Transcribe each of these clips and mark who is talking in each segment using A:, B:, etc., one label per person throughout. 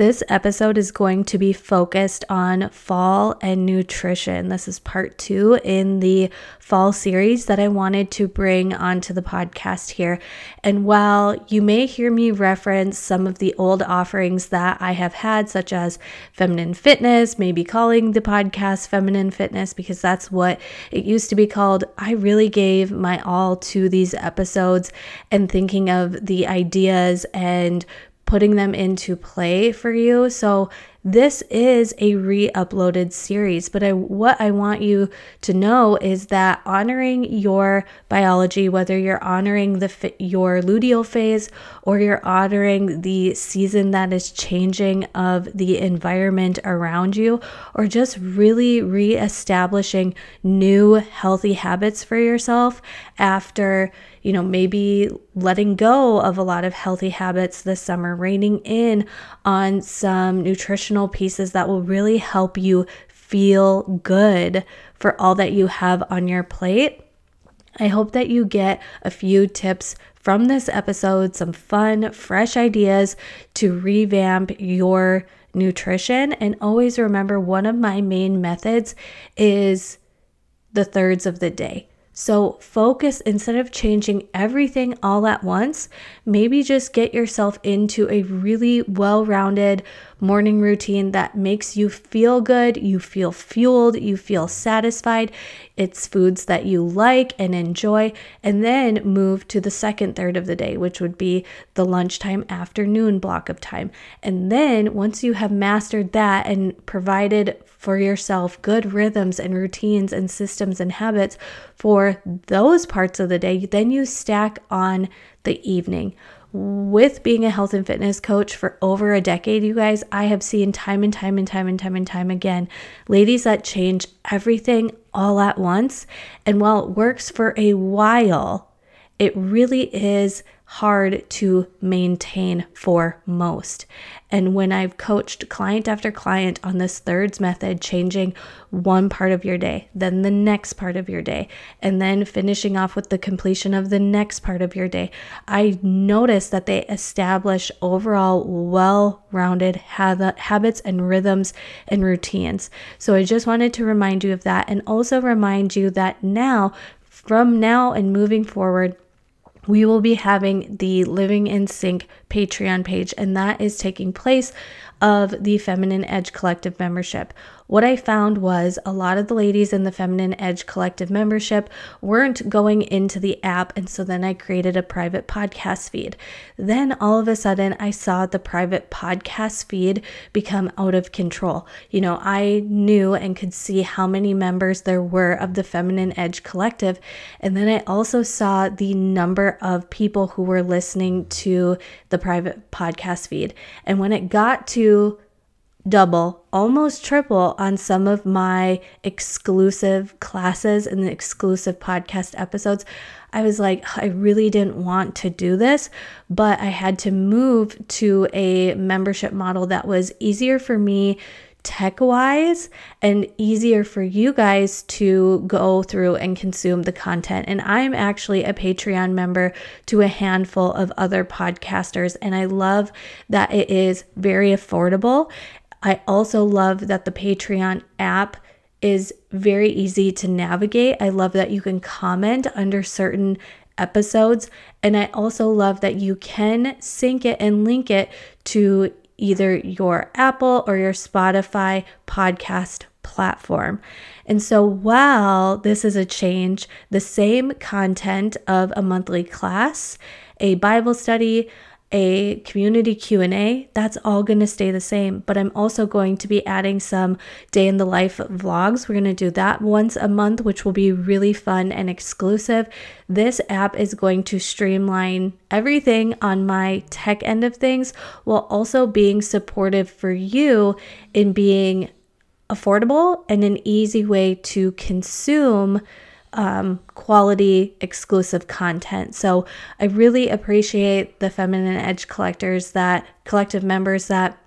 A: This episode is going to be focused on fall and nutrition. This is part two in the fall series that I wanted to bring onto the podcast here. And while you may hear me reference some of the old offerings that I have had, such as feminine fitness, maybe calling the podcast feminine fitness because that's what it used to be called, I really gave my all to these episodes and thinking of the ideas and putting them into play for you. So this is a re-uploaded series, but I what I want you to know is that honoring your biology, whether you're honoring the your luteal phase or you're honoring the season that is changing of the environment around you, or just really re-establishing new healthy habits for yourself after you know, maybe letting go of a lot of healthy habits this summer, reining in on some nutritional pieces that will really help you feel good for all that you have on your plate. I hope that you get a few tips from this episode, some fun, fresh ideas to revamp your nutrition. And always remember one of my main methods is the thirds of the day. So focus instead of changing everything all at once, maybe just get yourself into a really well rounded morning routine that makes you feel good, you feel fueled, you feel satisfied. It's foods that you like and enjoy, and then move to the second third of the day, which would be the lunchtime afternoon block of time. And then once you have mastered that and provided for yourself good rhythms and routines and systems and habits for those parts of the day, then you stack on the evening with being a health and fitness coach for over a decade, you guys, I have seen time and time and time and time and time again ladies that change everything all at once. And while it works for a while, it really is hard to maintain for most. And when I've coached client after client on this thirds method, changing one part of your day, then the next part of your day, and then finishing off with the completion of the next part of your day, I notice that they establish overall well rounded habits and rhythms and routines. So I just wanted to remind you of that and also remind you that now, from now and moving forward, we will be having the Living in Sync Patreon page, and that is taking place of the Feminine Edge Collective membership. What I found was a lot of the ladies in the Feminine Edge Collective membership weren't going into the app, and so then I created a private podcast feed. Then all of a sudden, I saw the private podcast feed become out of control. You know, I knew and could see how many members there were of the Feminine Edge Collective, and then I also saw the number of people who were listening to the private podcast feed. And when it got to double, almost triple on some of my exclusive classes and the exclusive podcast episodes. I was like, I really didn't want to do this, but I had to move to a membership model that was easier for me tech wise and easier for you guys to go through and consume the content. And I'm actually a Patreon member to a handful of other podcasters, and I love that it is very affordable I also love that the Patreon app is very easy to navigate. I love that you can comment under certain episodes. And I also love that you can sync it and link it to either your Apple or your Spotify podcast platform. And so while this is a change, the same content of a monthly class, a Bible study, a community Q&A, that's all going to stay the same, but I'm also going to be adding some day in the life vlogs. We're going to do that once a month, which will be really fun and exclusive. This app is going to streamline everything on my tech end of things while also being supportive for you in being affordable and an easy way to consume um, quality exclusive content. So I really appreciate the Feminine Edge collectors that collective members that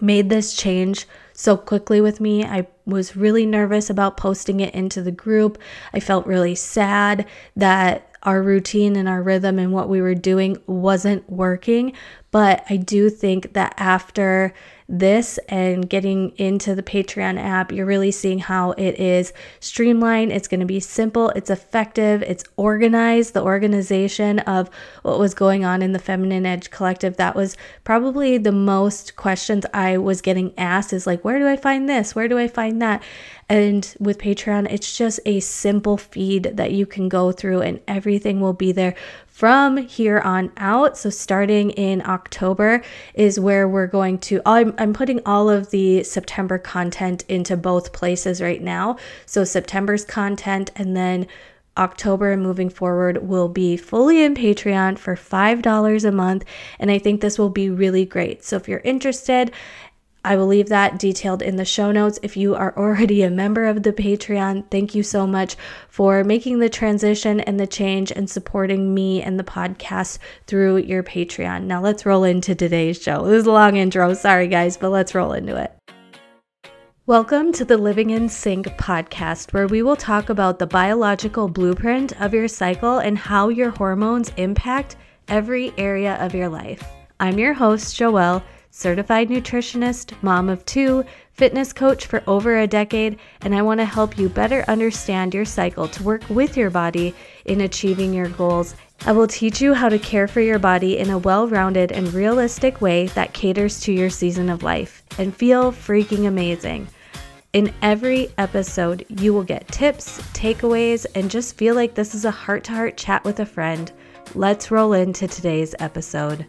A: made this change so quickly with me. I was really nervous about posting it into the group. I felt really sad that our routine and our rhythm and what we were doing wasn't working. But I do think that after this and getting into the Patreon app, you're really seeing how it is streamlined. It's going to be simple, it's effective, it's organized. The organization of what was going on in the Feminine Edge Collective, that was probably the most questions I was getting asked is like, where do I find this? Where do I find that? And with Patreon, it's just a simple feed that you can go through and everything will be there from here on out. So, starting in October is where we're going to. I'm, I'm putting all of the September content into both places right now. So, September's content and then October and moving forward will be fully in Patreon for $5 a month. And I think this will be really great. So if you're interested I will leave that detailed in the show notes. If you are already a member of the Patreon, thank you so much for making the transition and the change and supporting me and the podcast through your Patreon. Now let's roll into today's show. This is a long intro. Sorry, guys, but let's roll into it. Welcome to the Living in Sync podcast, where we will talk about the biological blueprint of your cycle and how your hormones impact every area of your life. I'm your host, Joelle certified nutritionist, mom of two, fitness coach for over a decade, and I want to help you better understand your cycle to work with your body in achieving your goals. I will teach you how to care for your body in a well rounded and realistic way that caters to your season of life and feel freaking amazing. In every episode, you will get tips, takeaways, and just feel like this is a heart to heart chat with a friend. Let's roll into today's episode.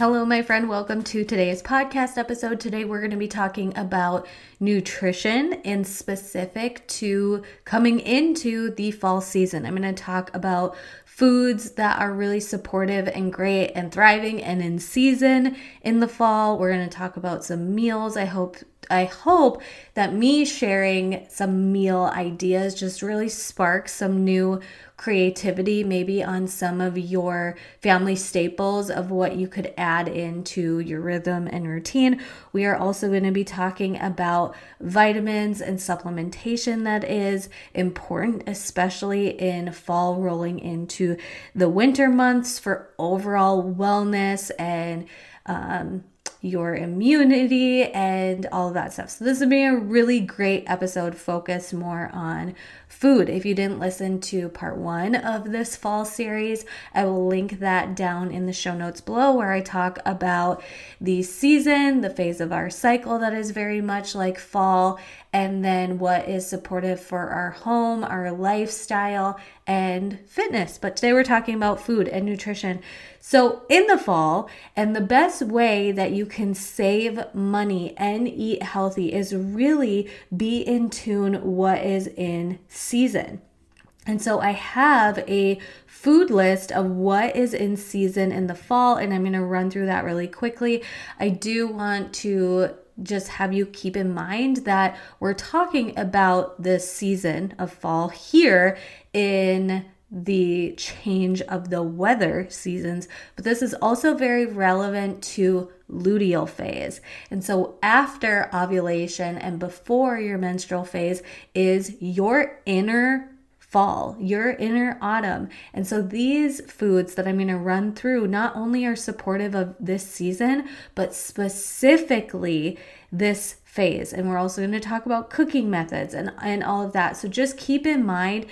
A: Hello, my friend. Welcome to today's podcast episode. Today, we're going to be talking about nutrition in specific to coming into the fall season. I'm going to talk about foods that are really supportive and great and thriving and in season in the fall. We're going to talk about some meals. I hope I hope that me sharing some meal ideas just really sparks some new creativity maybe on some of your family staples of what you could add into your rhythm and routine. We are also going to be talking about vitamins and supplementation that is important, especially in fall rolling into the winter months for overall wellness and um, your immunity and all of that stuff. So, this would be a really great episode focused more on food. If you didn't listen to part one of this fall series, I will link that down in the show notes below where I talk about the season, the phase of our cycle that is very much like fall, and then what is supportive for our home, our lifestyle, and fitness. But today we're talking about food and nutrition. So, in the fall, and the best way that you can save money and eat healthy is really be in tune what is in season. And so I have a food list of what is in season in the fall, and I'm going to run through that really quickly. I do want to just have you keep in mind that we're talking about this season of fall here in the change of the weather seasons, but this is also very relevant to luteal phase. And so, after ovulation and before your menstrual phase is your inner fall, your inner autumn. And so these foods that I'm going to run through not only are supportive of this season, but specifically this phase. And we're also going to talk about cooking methods and, and all of that. So just keep in mind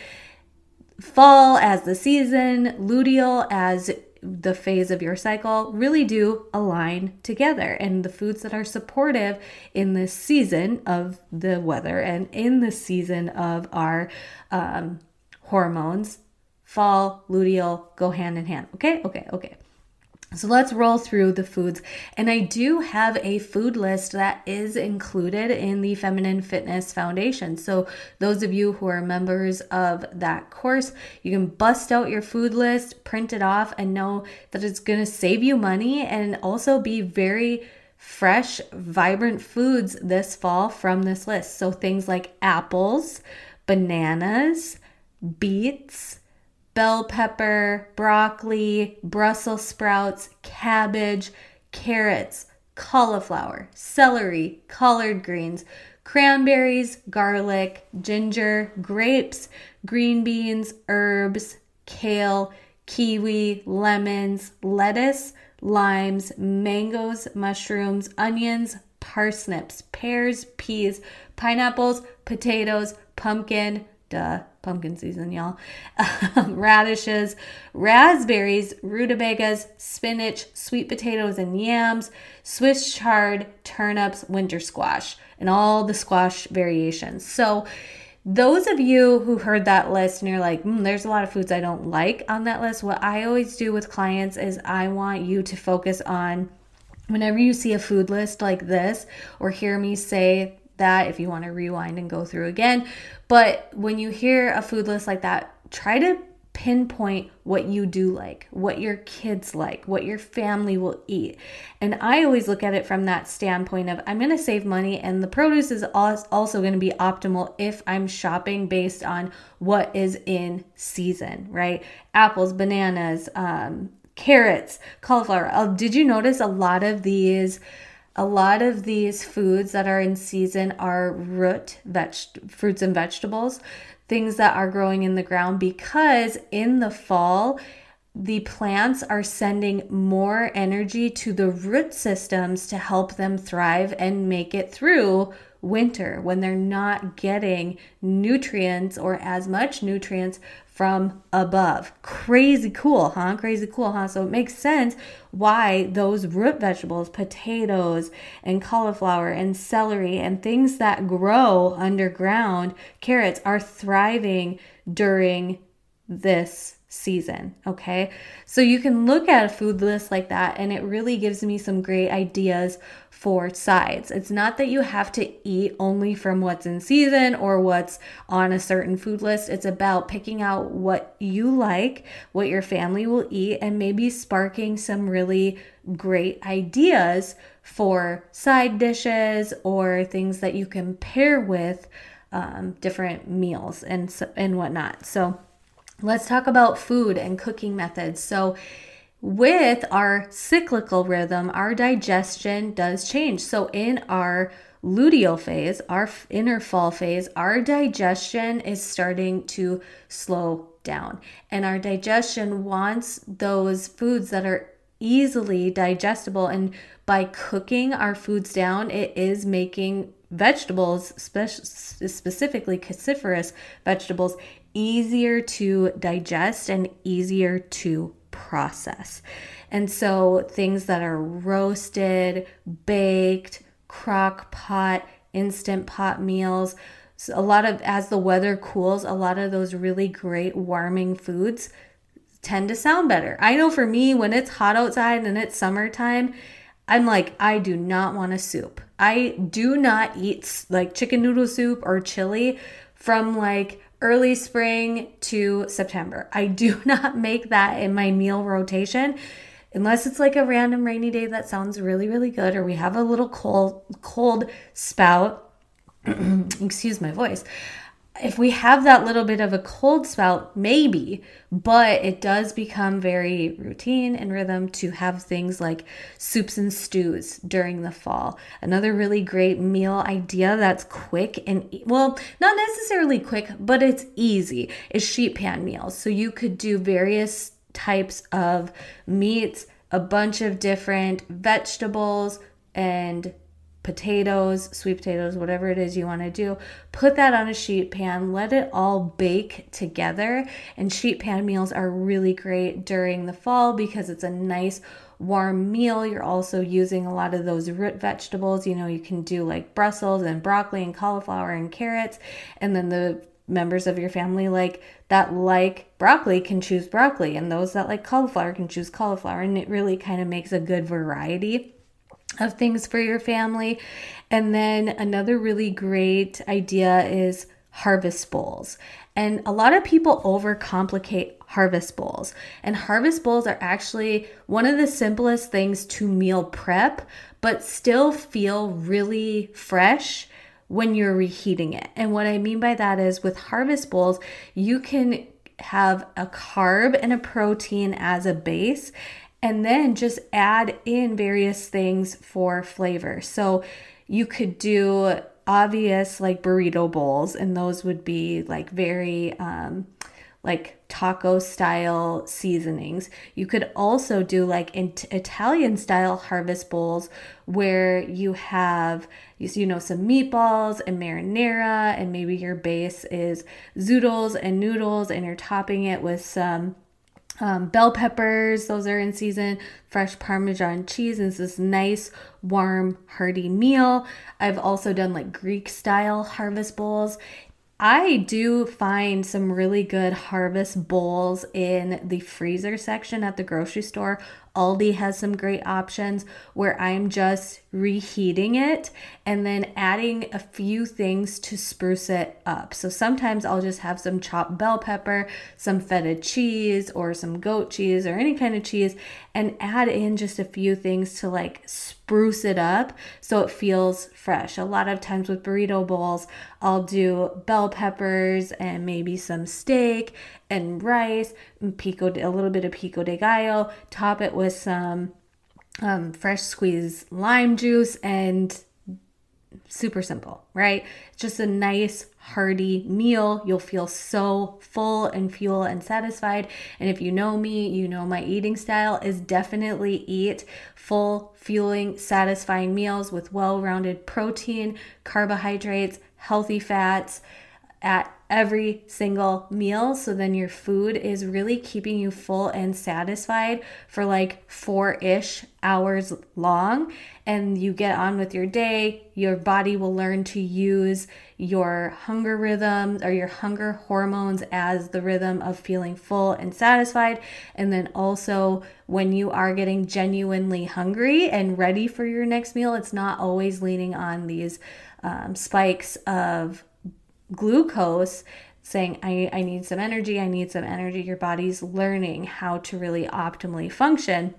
A: fall as the season, luteal as the phase of your cycle really do align together. And the foods that are supportive in this season of the weather and in the season of our um, hormones, fall, luteal, go hand in hand. Okay, okay, okay. So let's roll through the foods. And I do have a food list that is included in the Feminine Fitness Foundation. So, those of you who are members of that course, you can bust out your food list, print it off, and know that it's going to save you money and also be very fresh, vibrant foods this fall from this list. So, things like apples, bananas, beets bell pepper, broccoli, Brussels sprouts, cabbage, carrots, cauliflower, celery, collard greens, cranberries, garlic, ginger, grapes, green beans, herbs, kale, kiwi, lemons, lettuce, limes, mangoes, mushrooms, onions, parsnips, pears, peas, pineapples, potatoes, pumpkin, duh, pumpkin season, y'all, um, radishes, raspberries, rutabagas, spinach, sweet potatoes and yams, Swiss chard, turnips, winter squash, and all the squash variations. So, those of you who heard that list and you're like, mm, there's a lot of foods I don't like on that list, what I always do with clients is I want you to focus on whenever you see a food list like this or hear me say that if you want to rewind and go through again. But when you hear a food list like that, try to pinpoint what you do like, what your kids like, what your family will eat. And I always look at it from that standpoint of I'm going to save money and the produce is also going to be optimal if I'm shopping based on what is in season, right? Apples, bananas, um, carrots, cauliflower. Uh, did you notice a lot of these? A lot of these foods that are in season are root veg fruits and vegetables things that are growing in the ground because in the fall, the plants are sending more energy to the root systems to help them thrive and make it through winter when they're not getting nutrients or as much nutrients from above. Crazy cool, huh? Crazy cool, huh? So it makes sense why those root vegetables, potatoes and cauliflower and celery and things that grow underground, carrots, are thriving during this season. Okay. So you can look at a food list like that, and it really gives me some great ideas for sides. It's not that you have to eat only from what's in season or what's on a certain food list. It's about picking out what you like, what your family will eat, and maybe sparking some really great ideas for side dishes or things that you can pair with um, different meals and and whatnot. So let's talk about food and cooking methods. So, with our cyclical rhythm, our digestion does change. So, in our luteal phase, our inner fall phase, our digestion is starting to slow down. And our digestion wants those foods that are easily digestible. And by cooking our foods down, it is making vegetables, spe- specifically cruciferous vegetables, easier to digest and easier to process. And so things that are roasted, baked, crock pot, instant pot meals, so a lot of as the weather cools, a lot of those really great warming foods tend to sound better. I know for me when it's hot outside and it's summertime, I'm like I do not want a soup. I do not eat like chicken noodle soup or chili from like early spring to September. I do not make that in my meal rotation unless it's like a random rainy day that sounds really really good or we have a little cold cold spout. Excuse my voice if we have that little bit of a cold spell, maybe, but it does become very routine and rhythm to have things like soups and stews during the fall. Another really great meal idea that's quick and well, not necessarily quick, but it's easy is sheet pan meals. So you could do various types of meats, a bunch of different vegetables, and potatoes, sweet potatoes, whatever it is you want to do, put that on a sheet pan, let it all bake together. And sheet pan meals are really great during the fall because it's a nice warm meal. You're also using a lot of those root vegetables. You know, you can do like Brussels and broccoli and cauliflower and carrots. And then the members of your family like that like broccoli can choose broccoli and those that like cauliflower can choose cauliflower and it really kind of makes a good variety of things for your family. And then another really great idea is harvest bowls. And a lot of people overcomplicate harvest bowls. And harvest bowls are actually one of the simplest things to meal prep, but still feel really fresh when you're reheating it. And what I mean by that is with harvest bowls, you can have a carb and a protein as a base and then just add in various things for flavor. So you could do obvious like burrito bowls, and those would be like very, um, like taco style seasonings. You could also do like Italian style harvest bowls where you have you know some meatballs and marinara and maybe your base is zoodles and noodles and you're topping it with some um, bell peppers, those are in season, fresh Parmesan cheese, and it's this nice, warm, hearty meal. I've also done like Greek style harvest bowls, I do find some really good harvest bowls in the freezer section at the grocery store. Aldi has some great options where I'm just reheating it and then adding a few things to spruce it up. So sometimes I'll just have some chopped bell pepper, some feta cheese, or some goat cheese, or any kind of cheese, and add in just a few things to like spruce it up so it feels fresh. A lot of times with burrito bowls, I'll do bell peppers and maybe some steak and rice, and pico a little bit of pico de gallo, top it with some um, fresh squeezed lime juice and super simple, right? Just a nice hearty meal. You'll feel so full and fuel and satisfied. And if you know me, you know my eating style is definitely eat full, fueling, satisfying meals with well rounded protein, carbohydrates, healthy fats at every single meal. So then your food is really keeping you full and satisfied for like four ish hours long. And you get on with your day. Your body will learn to use your hunger rhythm or your hunger hormones as the rhythm of feeling full and satisfied. And then also, when you are getting genuinely hungry and ready for your next meal, it's not always leaning on these um, spikes of glucose saying I, I need some energy i need some energy. Your body's learning how to really optimally function.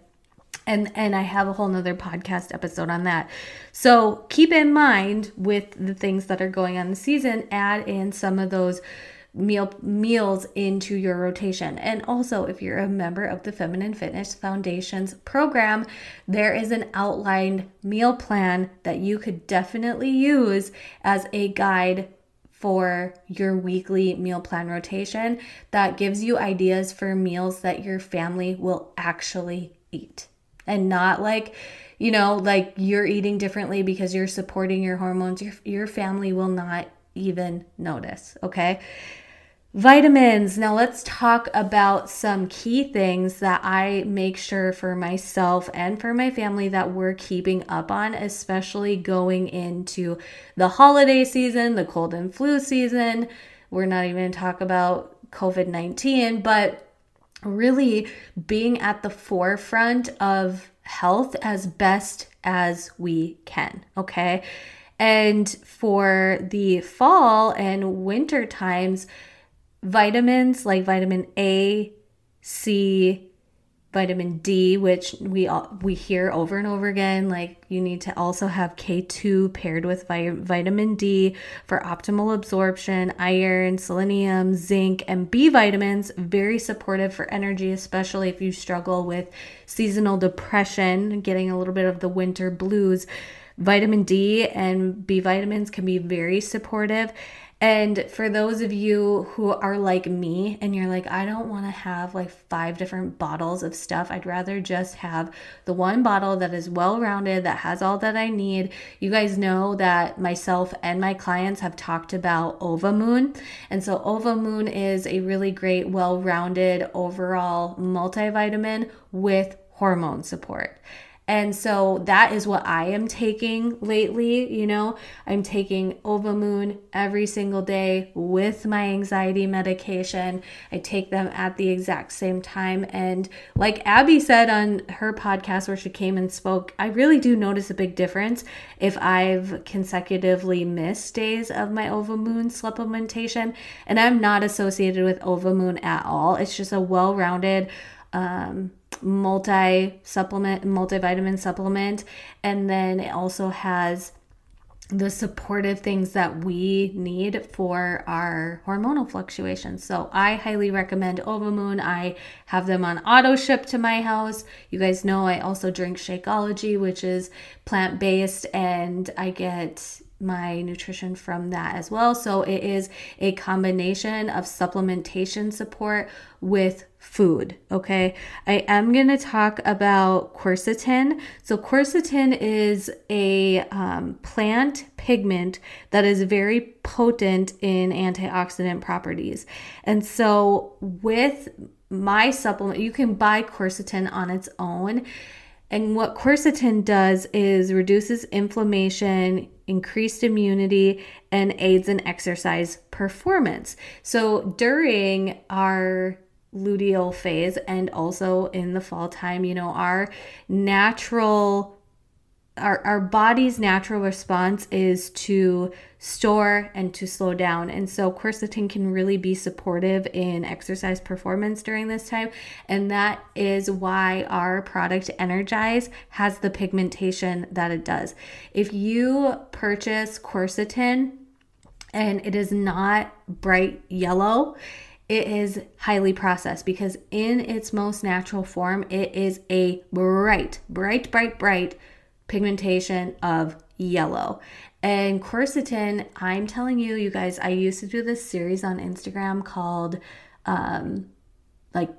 A: And and i have a whole nother podcast episode on that. So keep in mind with the things that are going on the season add in some of those meal meals into your rotation. And also, if you're a member of the Feminine Fitness Foundation's program, there is an outlined meal plan that you could definitely use as a guide for your weekly meal plan rotation that gives you ideas for meals that your family will actually eat. And not like you know like you're eating differently because you're supporting your hormones. Your, your family will not even notice okay Vitamins. Now, let's talk about some key things that I make sure for myself and for my family that we're keeping up on, especially going into the holiday season, the cold and flu season. We're not even going to talk about COVID 19, but really being at the forefront of health as best as we can. Okay. And for the fall and winter times, vitamins like vitamin A, C, vitamin D, which we all, we hear over and over again. Like you need to also have K2 paired with vi- vitamin D for optimal absorption. Iron, selenium, zinc, and B vitamins very supportive for energy, especially if you struggle with seasonal depression, getting a little bit of the winter blues. Vitamin D and B vitamins can be very supportive. And for those of you who are like me and you're like, I don't want to have like five different bottles of stuff, I'd rather just have the one bottle that is well rounded, that has all that I need. You guys know that myself and my clients have talked about Ovamoon. And so, Ovamoon is a really great, well rounded overall multivitamin with hormone support. And so that is what I am taking lately. You know, I'm taking Ovamoon every single day with my anxiety medication. I take them at the exact same time. And like Abby said on her podcast where she came and spoke, I really do notice a big difference if I've consecutively missed days of my Ovamoon supplementation. And I'm not associated with Ovamoon at all. It's just a well rounded, um, multi supplement, multivitamin supplement, and then it also has the supportive things that we need for our hormonal fluctuations. So I highly recommend Ovamoon. I have them on auto ship to my house. You guys know I also drink Shakeology, which is plant based, and I get my nutrition from that as well. So it is a combination of supplementation support with food. Okay. I am going to talk about quercetin. So, quercetin is a um, plant pigment that is very potent in antioxidant properties. And so, with my supplement, you can buy quercetin on its own. And what quercetin does is reduces inflammation, increased immunity, and aids in exercise performance. So during our luteal phase and also in the fall time, you know, our natural our, our body's natural response is to store and to slow down. And so quercetin can really be supportive in exercise performance during this time. And that is why our product Energize has the pigmentation that it does. If you purchase quercetin and it is not bright yellow, it is highly processed because in its most natural form, it is a bright, bright, bright, bright pigmentation of yellow. And quercetin, I'm telling you, you guys, I used to do this series on Instagram called um, like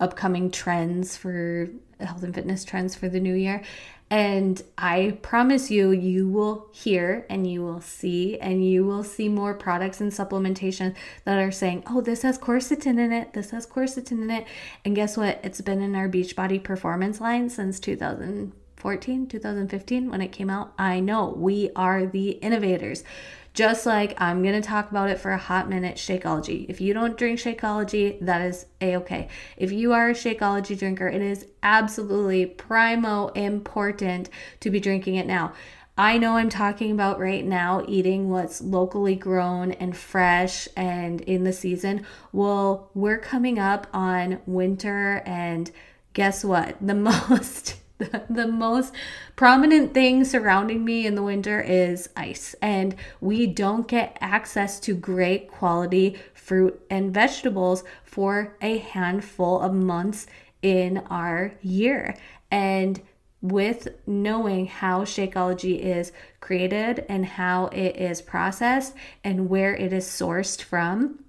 A: upcoming trends for health and fitness trends for the new year. And I promise you, you will hear and you will see, and you will see more products and supplementation that are saying, oh, this has quercetin in it, this has quercetin in it. And guess what? It's been in our Beachbody performance line since 2014, 2015 when it came out. I know we are the innovators. Just like I'm going to talk about it for a hot minute, Shakeology. If you don't drink Shakeology, that is a okay. If you are a Shakeology drinker, it is absolutely primo important to be drinking it now. I know I'm talking about right now eating what's locally grown and fresh and in the season. Well, we're coming up on winter, and guess what? The most the, most prominent thing surrounding me in the winter is ice. And we don't get access to great quality fruit and vegetables for a handful of months in our year. And with knowing how Shakeology is created and how it is processed and where it is sourced from,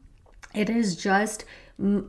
A: it is just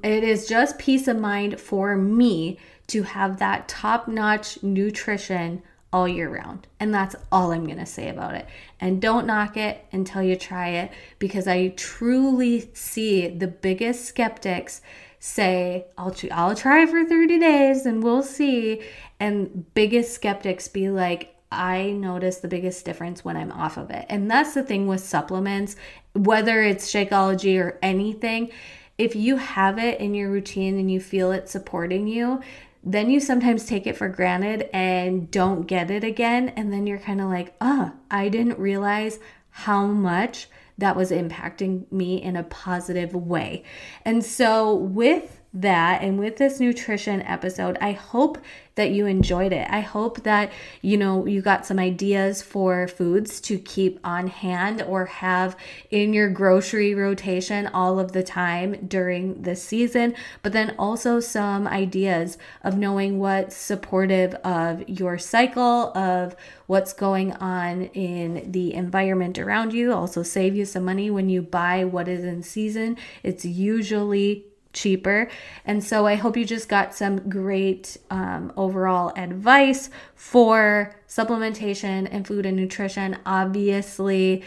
A: it is just peace of mind for me to have that top notch nutrition all year round. And that's all I'm going to say about it. And don't knock it until you try it because I truly see the biggest skeptics say, I'll, I'll try for 30 days and we'll see. And biggest skeptics be like, I notice the biggest difference when I'm off of it. And that's the thing with supplements, whether it's Shakeology or anything. If you have it in your routine and you feel it supporting you, then you sometimes take it for granted and don't get it again. And then you're kind of like, oh, I didn't realize how much that was impacting me in a positive way. And so, with that and with this nutrition episode, I hope that you enjoyed it. I hope that you know you got some ideas for foods to keep on hand or have in your grocery rotation all of the time during this season, but then also some ideas of knowing what's supportive of your cycle of what's going on in the environment around you. Also save you some money when you buy what is in season. It's usually cheaper. And so I hope you just got some great um, overall advice for supplementation and food and nutrition. Obviously,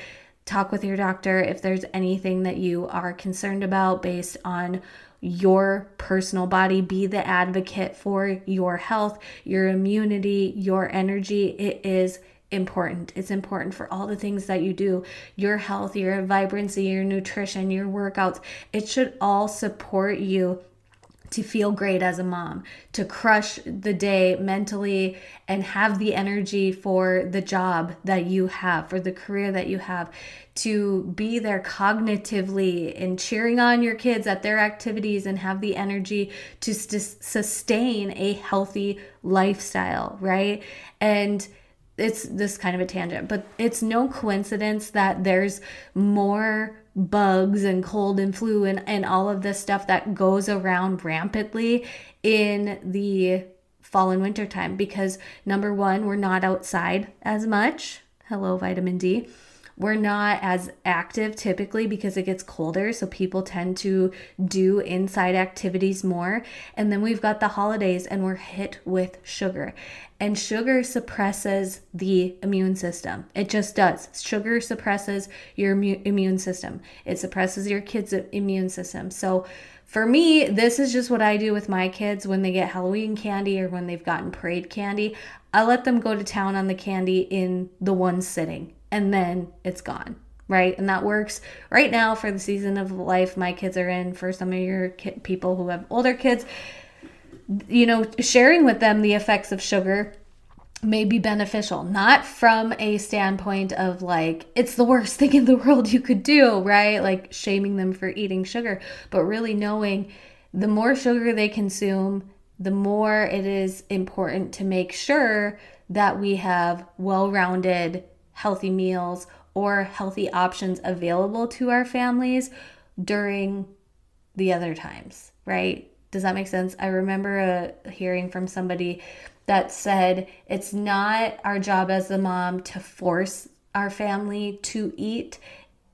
A: talk with your doctor if there's anything that you are concerned about based on your personal body. Be the advocate for your health, your immunity, your energy. It is important. It's important for all the things that you do your health, your vibrancy, your nutrition, your workouts. It should all support you to feel great as a mom, to crush the day mentally and have the energy for the job that you have, for the career that you have, to be there cognitively and cheering on your kids at their activities and have the energy to st- sustain a healthy lifestyle, right? And it's this kind of a tangent, but it's no coincidence that there's more bugs and cold and flu and, and all of this stuff that goes around rampantly in the fall and winter time because number one, we're not outside as much. Hello, vitamin D. we're not as active typically because it gets colder. So people tend to do inside activities more. And then we've got the holidays and we're hit with sugar. And sugar suppresses the immune system. It just does. Sugar suppresses your immune system, it suppresses your kids' immune system. So, for me, this is just what I do with my kids when they get Halloween candy or when they've gotten parade candy. I let them go to town on the candy in the one sitting and then it's gone right? And that works right now for the season of life my kids are in. For some of your people who have older kids, you know, sharing with them the effects of sugar may be beneficial, not from a standpoint of like, it's the worst thing in the world you could do, right? Like shaming them for eating sugar, but really knowing the more sugar they consume, the more it is important to make sure that we have well rounded, healthy meals or healthy options available to our families during the other times, right? Does that make sense? I remember a, hearing from somebody that said it's not our job as a mom to force our family to eat.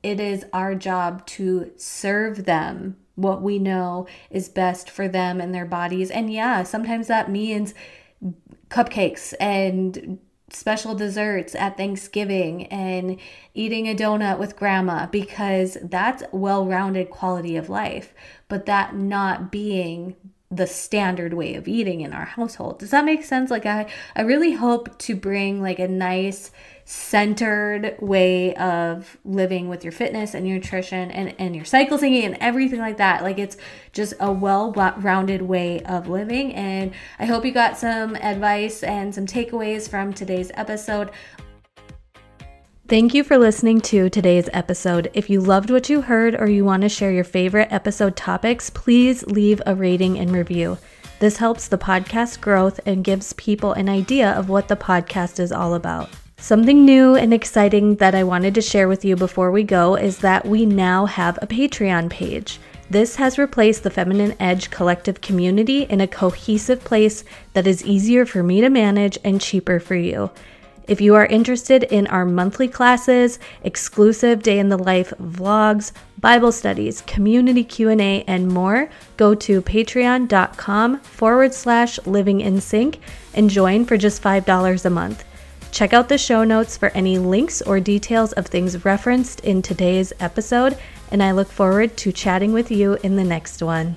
A: It is our job to serve them what we know is best for them and their bodies. And yeah, sometimes that means cupcakes and special desserts at Thanksgiving and eating a donut with grandma because that's well rounded quality of life. But that not being the standard way of eating in our household. Does that make sense? Like I I really hope to bring like a nice centered way of living with your fitness and your nutrition and, and your cycle syncing and everything like that. Like it's just a well rounded way of living. And I hope you got some advice and some takeaways from today's episode. Thank you for listening to today's episode. If you loved what you heard or you want to share your favorite episode topics, please leave a rating and review. This helps the podcast growth and gives people an idea of what the podcast is all about. Something new and exciting that I wanted to share with you before we go is that we now have a Patreon page. This has replaced the Feminine Edge collective community in a cohesive place that is easier for me to manage and cheaper for you. If you are interested in our monthly classes, exclusive day in the life vlogs, Bible studies, community Q&A, and more, go to patreon.com forward slash living in sync and join for just $5 a month. Check out the show notes for any links or details of things referenced in today's episode, and I look forward to chatting with you in the next one.